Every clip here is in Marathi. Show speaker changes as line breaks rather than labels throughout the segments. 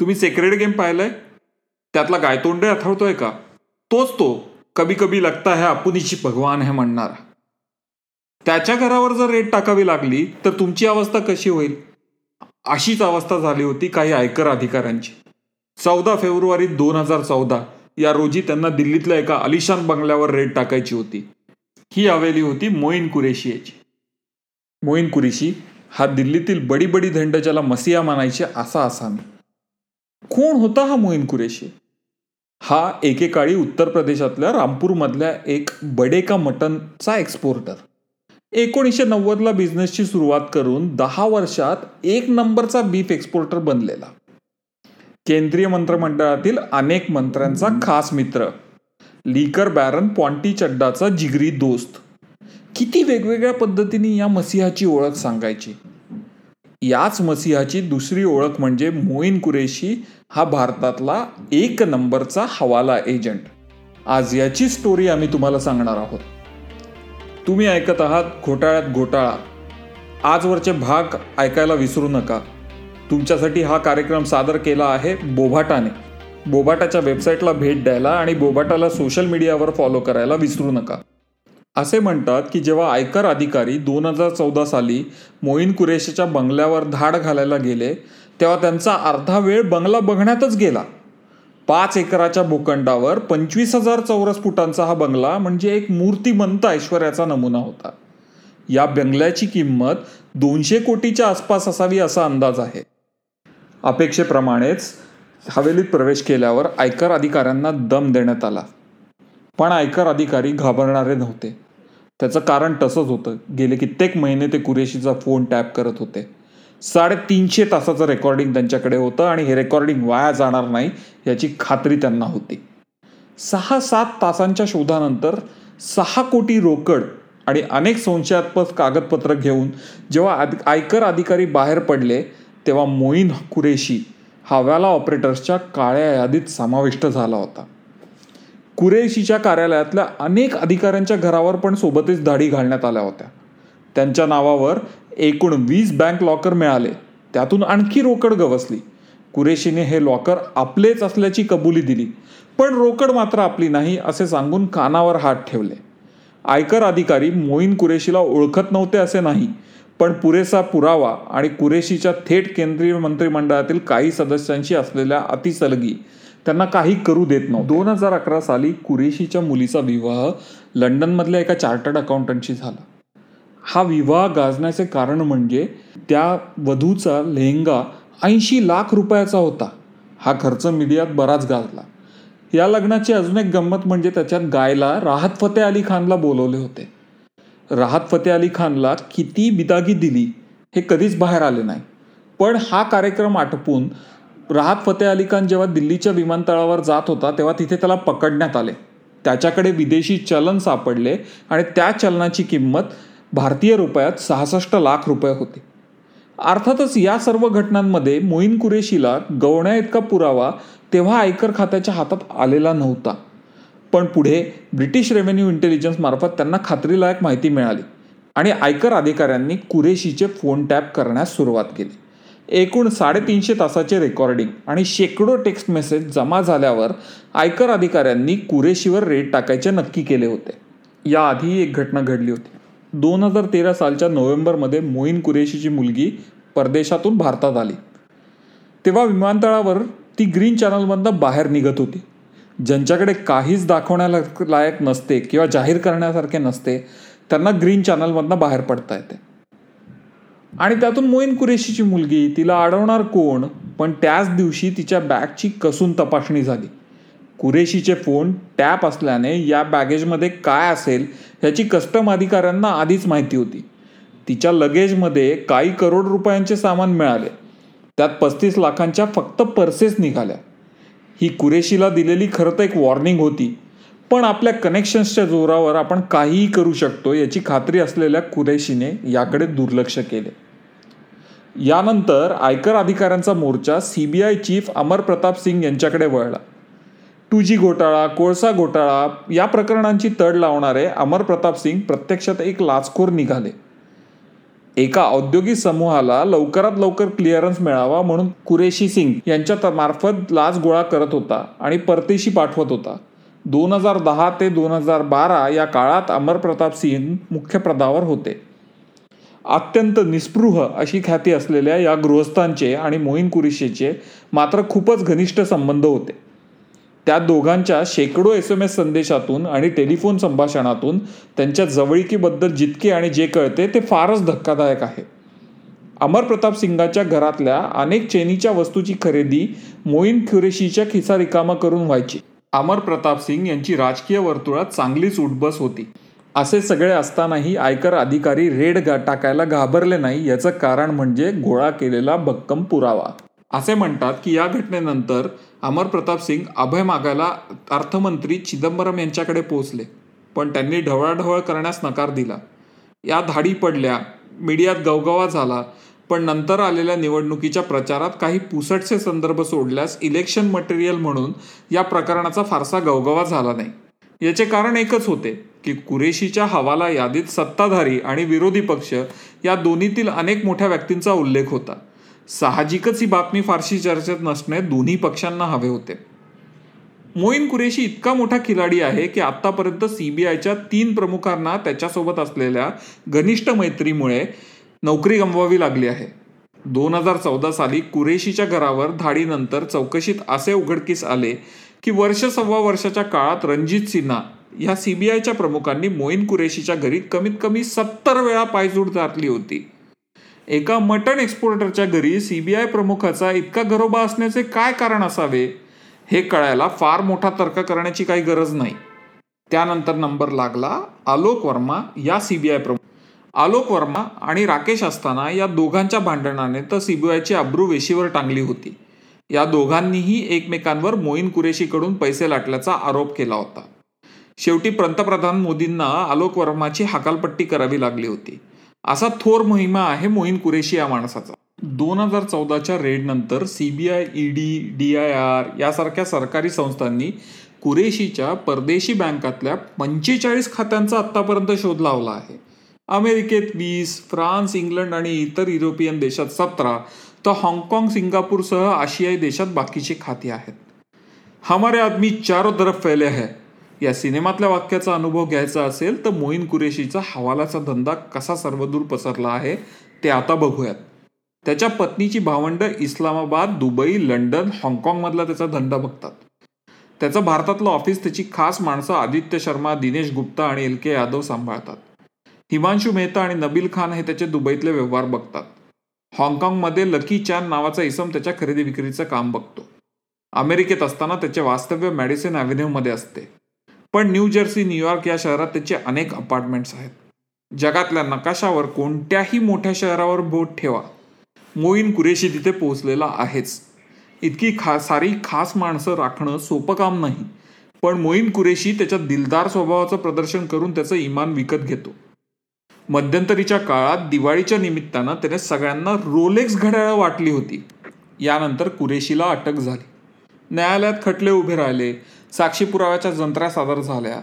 तुम्ही सेक्रेड गेम पाहिलंय? त्यातला गायतोंडे आठवतोय का? तोच तो. कभी कभी लगता है आपुनीची भगवान है म्हणणार. त्याच्या घरावर जर रेट टाकावी लागली तर तुमची अवस्था कशी होईल? अशीच अवस्था झाली होती काही आयकर अधिकाऱ्यांची. चौदा फेब्रुवारी दोन हजार चौदा या रोजी त्यांना दिल्लीतल्या एका अलिशान बंगल्यावर रेट टाकायची होती. ही हवेली होती मोईन कुरेशी याची मोईन कुरेशी हा दिल्लीतील बडी बडी धंड ज्याला मसिया मानायचे असा आसामी. कोण होता हा मोईन कुरेशी? हा एकेकाळी उत्तर प्रदेशातल्या रामपूरमधल्या एक बडेका मटनचा एक्सपोर्टर एकोणीसशे नव्वदला बिझनेसची सुरुवात करून दहा वर्षात एक नंबरचा बीफ एक्सपोर्टर बनलेला. केंद्रीय मंत्रिमंडळातील अनेक मंत्र्यांचा खास मित्र. लीकर बॅरन पॉन्टी चड्डाचा जिगरी दोस्त. किती वेगवेगळ्या पद्धतीने या मसिहाची ओळख सांगायची? याच मसिहाची दुसरी ओळख म्हणजे मोईन कुरेशी हा भारतातला एक नंबरचा हवाला एजंट. आज याची स्टोरी आम्ही तुम्हाला सांगणार आहोत. तुम्ही ऐकत आहात घोटाळ्यात घोटाळा. आजवरचे भाग ऐकायला विसरू नका. तुमच्यासाठी हा कार्यक्रम सादर केला आहे बोभाटाने. बोबाटाच्या वेबसाईटला भेट द्यायला आणि बोबाटाला सोशल मीडियावर फॉलो करायला विसरू नका. असे म्हणतात की जेव्हा आयकर अधिकारी दोन हजार चौदा साली मोईन कुरेशीच्या बंगल्यावर धाड घालायला गेले तेव्हा त्यांचा अर्धा वेळ बंगला बघण्यातच गेला. पाच एकराच्या भूखंडावर पंचवीस हजार चौरस फुटांचा हा बंगला म्हणजे एक मूर्तिमंत ऐश्वर्याचा नमुना होता. या बंगल्याची किंमत दोनशे कोटीच्या आसपास असावी असा अंदाज आहे. अपेक्षेप्रमाणेच हवेलीत प्रवेश केल्यावर आयकर अधिकाऱ्यांना दम देण्यात आला. पण आयकर अधिकारी घाबरणारे नव्हते. त्याचं कारण तसंच होतं. गेले कित्येक महिने ते कुरेशीचा फोन टॅप करत होते. साडेतीनशे तासाचं रेकॉर्डिंग त्यांच्याकडे होतं आणि हे रेकॉर्डिंग वाया जाणार नाही याची खात्री त्यांना होती. सहा सात तासांच्या शोधानंतर सहा कोटी रोकड आणि अनेक संशयास्पद कागदपत्र घेऊन जेव्हा आयकर अधिकारी बाहेर पडले तेव्हा मोईन कुरेशी हव्याला ऑपरेटर्सच्या काळ्या यादीत समाविष्ट झाला होता. कुरेशीच्या कार्यालयातल्या अनेक अधिकाऱ्यांच्या घरावर पण सोबतच दाढी घालण्यात आल्या होत्या. त्यांच्या नावावर एकूण वीस बँक लॉकर मिळाले. त्यातून आणखी रोकड गवसली. कुरेशीने हे लॉकर आपलेच असल्याची कबुली दिली. पण रोकड मात्र आपली नाही असे सांगून कानावर हात ठेवले. आयकर अधिकारी मोईन कुरेशीला ओळखत नव्हते असे नाही पण पुरेसा पुरावा आणि कुरेशीच्या थेट केंद्रीय मंत्रिमंडळातील काही सदस्यांशी असलेल्या अतिसलगी त्यांना काही करू देत नव्हतं. दोन हजार अकरा साली कुरेशीच्या मुलीचा विवाह लंडनमधल्या एका चार्टर्ड अकाउंटंटशी झाला. हा विवाह गाजण्याचे कारण म्हणजे त्या वधूचा लेहंगा ऐंशी लाख रुपयाचा होता. हा खर्च मीडियात बराच गाजला. या लग्नाची अजून एक गंमत म्हणजे त्याच्यात गायला राहत फतेह अली खानला बोलवले होते. राहत फतेह अली खानला किती बिदागी दिली हे कधीच बाहेर आले नाही. पण हा कार्यक्रम आटपून राहत फतेह अली खान जेव्हा दिल्लीच्या विमानतळावर जात होता तेव्हा तिथे त्याला पकडण्यात आले. त्याच्याकडे विदेशी चलन सापडले आणि त्या चलनाची किंमत भारतीय रुपयात सहासष्ट लाख रुपये होते. अर्थातच या सर्व घटनांमध्ये मोईन कुरेशीला गवण्या इतका पुरावा तेव्हा आयकर खात्याच्या हातात आलेला नव्हता. पण पुढे ब्रिटिश रेव्हेन्यू इंटेलिजन्स मार्फत त्यांना खात्रीलायक माहिती मिळाली आणि आयकर अधिकाऱ्यांनी कुरेशीचे फोन टॅप करण्यास सुरुवात केली. एकूण साडेतीनशे तासाचे रेकॉर्डिंग आणि शेकडो टेक्स्ट मेसेज जमा झाल्यावर आयकर अधिकाऱ्यांनी कुरेशीवर रेट टाकायचे नक्की केले होते. याआधी एक घटना घडली होती. दोन हजार तेरा सालच्या नोव्हेंबरमध्ये मोईन कुरेशीची मुलगी परदेशातून भारतात आली. तेव्हा विमानतळावर ती ग्रीन चॅनलमधनं बाहेर निघत होती. ज्यांच्याकडे काहीच दाखवण्याला लायक नसते किंवा जाहीर करण्यासारखे नसते त्यांना ग्रीन चॅनलमधनं बाहेर पडता येते. आणि त्यातून मोईन कुरेशीची मुलगी तिला अडवणार कोण? पण त्याच दिवशी तिच्या बॅगची कसून तपासणी झाली. कुरेशीचे फोन टॅप असल्याने या बॅगेजमध्ये काय असेल ह्याची कस्टम अधिकाऱ्यांना आधीच माहिती होती. तिच्या लगेजमध्ये काही करोड रुपयांचे सामान मिळाले. त्यात पस्तीस लाखांच्या फक्त पर्सेस निघाल्या. ही कुरेशीला दिलेली खरं तर एक वॉर्निंग होती. पण आपल्या कनेक्शन्सच्या जोरावर आपण काहीही करू शकतो याची खात्री असलेल्या कुरेशीने याकडे दुर्लक्ष केले. यानंतर आयकर अधिकाऱ्यांचा मोर्चा सीबीआय चीफ अमर प्रताप सिंग यांच्याकडे वळला. टू जी घोटाळा कोळसा घोटाळा या प्रकरणांची तड लावणारे अमर प्रताप सिंग प्रत्यक्षात एक लाचखोर निघाले. एका औद्योगिक समूहाला लवकरात लवकर क्लिअरन्स मिळावा म्हणून कुरेशी सिंग यांच्या मार्फत लाच गोळा करत होता आणि परदेशी पाठवत होता. दोन हजार दहा ते दोन हजार बारा या काळात अमर प्रताप सिंग मुख्य पदावर होते. अत्यंत निस्पृह अशी ख्याती असलेल्या या गृहस्थांचे आणि मोईन कुरेशीचे मात्र खूपच घनिष्ठ संबंध होते. त्या दोघांच्या शेकडो एस एम एस संदेशातून आणि टेलिफोन संभाषणातून त्यांच्या जवळिकीबद्दल जितके आणि जे कळते ते फारच धक्कादायक आहे. अमर प्रताप सिंगाच्या घरातल्या अनेक चेनीच्या वस्तूची खरेदी मोईन खुरेशीच्या खिसा रिकामा करून व्हायची. अमर प्रताप सिंग यांची राजकीय वर्तुळात चांगलीच उठबस होती. असे सगळे असतानाही आयकर अधिकारी रेड टाकायला घाबरले नाही याचं कारण म्हणजे गोळा केलेला भक्कम पुरावा. असे म्हणतात की या घटनेनंतर अमर प्रताप सिंग अभय मागायला अर्थमंत्री चिदंबरम यांच्याकडे पोहोचले पण त्यांनी ढवळाढवळ करण्यास नकार दिला. या धाडी पडल्या मीडियात गवगवा झाला पण नंतर आलेल्या निवडणुकीच्या प्रचारात काही पुसटचे संदर्भ सोडल्यास इलेक्शन मटेरियल म्हणून या प्रकरणाचा फारसा गवगवा झाला नाही. याचे कारण एकच होते की कुरेशीच्या हवाला यादीत सत्ताधारी आणि विरोधी पक्ष या दोन्हीतील अनेक मोठ्या व्यक्तींचा उल्लेख होता. साहजिकच ही बातमी फारशी चर्चेत नसणे दोन्ही पक्षांना हवे होते. मोईन कुरेशी इतका मोठा खिलाडी आहे की आतापर्यंत सीबीआयच्या तीन प्रमुखांना त्याच्यासोबत असलेल्या घनिष्ठ मैत्रीमुळे नोकरी गमवावी लागली आहे. दोन हजार चौदा साली कुरेशीच्या घरावर धाडीनंतर चौकशीत असे उघडकीस आले की वर्ष सव्वा वर्षाच्या काळात रणजित सिन्हा या सीबीआयच्या प्रमुखांनी मोईन कुरेशीच्या घरी कमीत कमी सत्तर वेळा पायजूड घातली होती. एका मटण एक्सपोर्टरच्या घरी सीबीआय प्रमुखाचा इतका गरोबा असण्याचे काय कारण असावे हे कळायला फार मोठा तर्क करण्याची काही गरज नाही. त्यानंतर नंबर लागला आलोक वर्मा या सीबीआय प्रमुख आलोक वर्मा आणि राकेश असताना या दोघांच्या भांडणाने तर सीबीआयची अब्रू वेशीवर टांगली होती. या दोघांनीही एकमेकांवर मोईन कुरेशीकडून पैसे लाटल्याचा आरोप केला होता. शेवटी पंतप्रधान मोदींना आलोक वर्माची हकालपट्टी करावी लागली होती. असा थोर मोहिमा आहे मोईन कुरेशी या माणसाचा. दोन हजार चौदाच्या रेडनंतर CBI ED D I R यासारख्या सरकारी संस्थांनी कुरेशीच्या परदेशी बँकातल्या पंचेचाळीस खात्यांचा आत्तापर्यंत शोध लावला आहे. अमेरिकेत वीस फ्रान्स इंग्लंड आणि इतर युरोपियन देशात सतरा तर हाँगकाँग सिंगापूरसह आशियाई देशात बाकीचे खाती आहेत. हमारे आदमी चारो तरफ फैले है. या सिनेमातल्या वाक्याचा अनुभव घ्यायचा असेल तर मोईन कुरेशीचा हवालाचा धंदा कसा सर्वदूर पसरला आहे ते आता बघूयात. त्याच्या पत्नीची भावंड इस्लामाबाद दुबई लंडन हाँगकाँगमधला त्याचा धंदा बघतात. त्याचं भारतातलं ऑफिस त्याची खास माणसं आदित्य शर्मा दिनेश गुप्ता आणि एल के यादव सांभाळतात. हिमांशू मेहता आणि नबील खान हे त्याचे दुबईतले व्यवहार बघतात. हाँगकाँगमध्ये लकी चॅन नावाचा इसम त्याच्या खरेदी विक्रीचं काम बघतो. अमेरिकेत असताना त्याचे वास्तव्य मॅडिसन ॲव्हेन्यूमध्ये असते. पण न्यू जर्सी न्यूयॉर्क या शहरात त्याचे अनेक अपार्टमेंट्स आहेत. जगातल्या नकाशावर कोणत्याही मोठ्या शहरावर बोट ठेवा. मोईन कुरेशी तिथे पोहोचलेला आहेच. इतकी खा सारी खास माणसं राखणं सोपं काम नाही. पण मोईन कुरेशी त्याच्या दिलदार स्वभावाचं प्रदर्शन करून त्याचं इमान विकत घेतो. मध्यंतरीच्या काळात दिवाळीच्या निमित्तानं त्याने सगळ्यांना रोलेक्स घड्याळं वाटली होती. यानंतर कुरेशीला अटक झाली. न्यायालयात खटले उभे राहिले साक्षी पुराव्याच्या जंत्र्या सादर झाल्या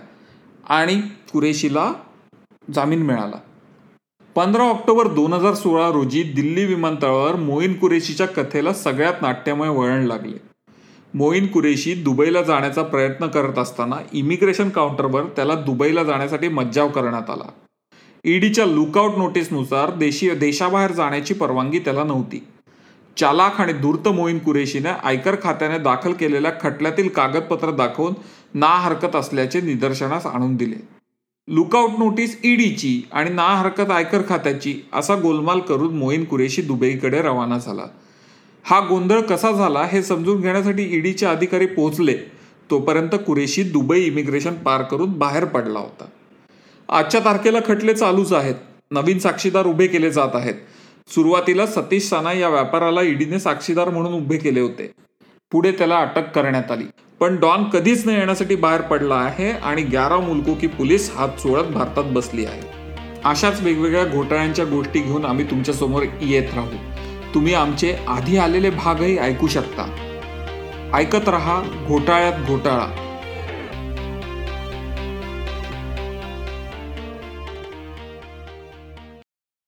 आणि कुरेशीला जामीन मिळाला. पंधरा ऑक्टोबर दोन हजार सोळा रोजी दिल्ली विमानतळावर मोईन कुरेशीच्या कथेला सगळ्यात नाट्यमय वळण लागले. मोईन कुरेशी दुबईला जाण्याचा प्रयत्न करत असताना इमिग्रेशन काउंटरवर त्याला दुबईला जाण्यासाठी मज्जाव करण्यात आला. ईडीच्या लुकआउट नोटीसनुसार देशी देशाबाहेर जाण्याची परवानगी त्याला नव्हती. चालाख आणि धूर्त मोईन कुरेशीने आयकर खात्याने दाखल केलेल्या खटल्यातील कागदपत्र दाखवून ना हरकत असल्याचे निदर्शनास आणून दिले. लुकआउट नोटीस ईडीची आणि ना हरकत आयकर खात्याची असा गोलमाल करून मोईन कुरेशी दुबईकडे रवाना झाला. हा गोंधळ कसा झाला हे समजून घेण्यासाठी ईडीचे अधिकारी पोहोचले. तोपर्यंत कुरेशी दुबई इमिग्रेशन पार करून बाहेर पडला होता. आजच्या तारखेला खटले चालूच आहेत. नवीन साक्षीदार उभे केले जात आहेत. सुरुवातीला सतीश साना या व्यापाराला ईडीने साक्षीदार म्हणून उभे केले होते. पुढे त्याला अटक करण्यात आली. पण डॉन कधीच न येण्यासाठी बाहेर पडला आहे आणि ग्यारा मुलको की पोलीस हात चोळत भारतात बसली आहे. अशाच वेगवेगळ्या घोटाळ्यांच्या गोष्टी घेऊन आम्ही तुमच्यासमोर येत राहू. तुम्ही आमचे आधी आलेले भागही ऐकू शकता. ऐकत रहा घोटाळ्यात घोटाळा.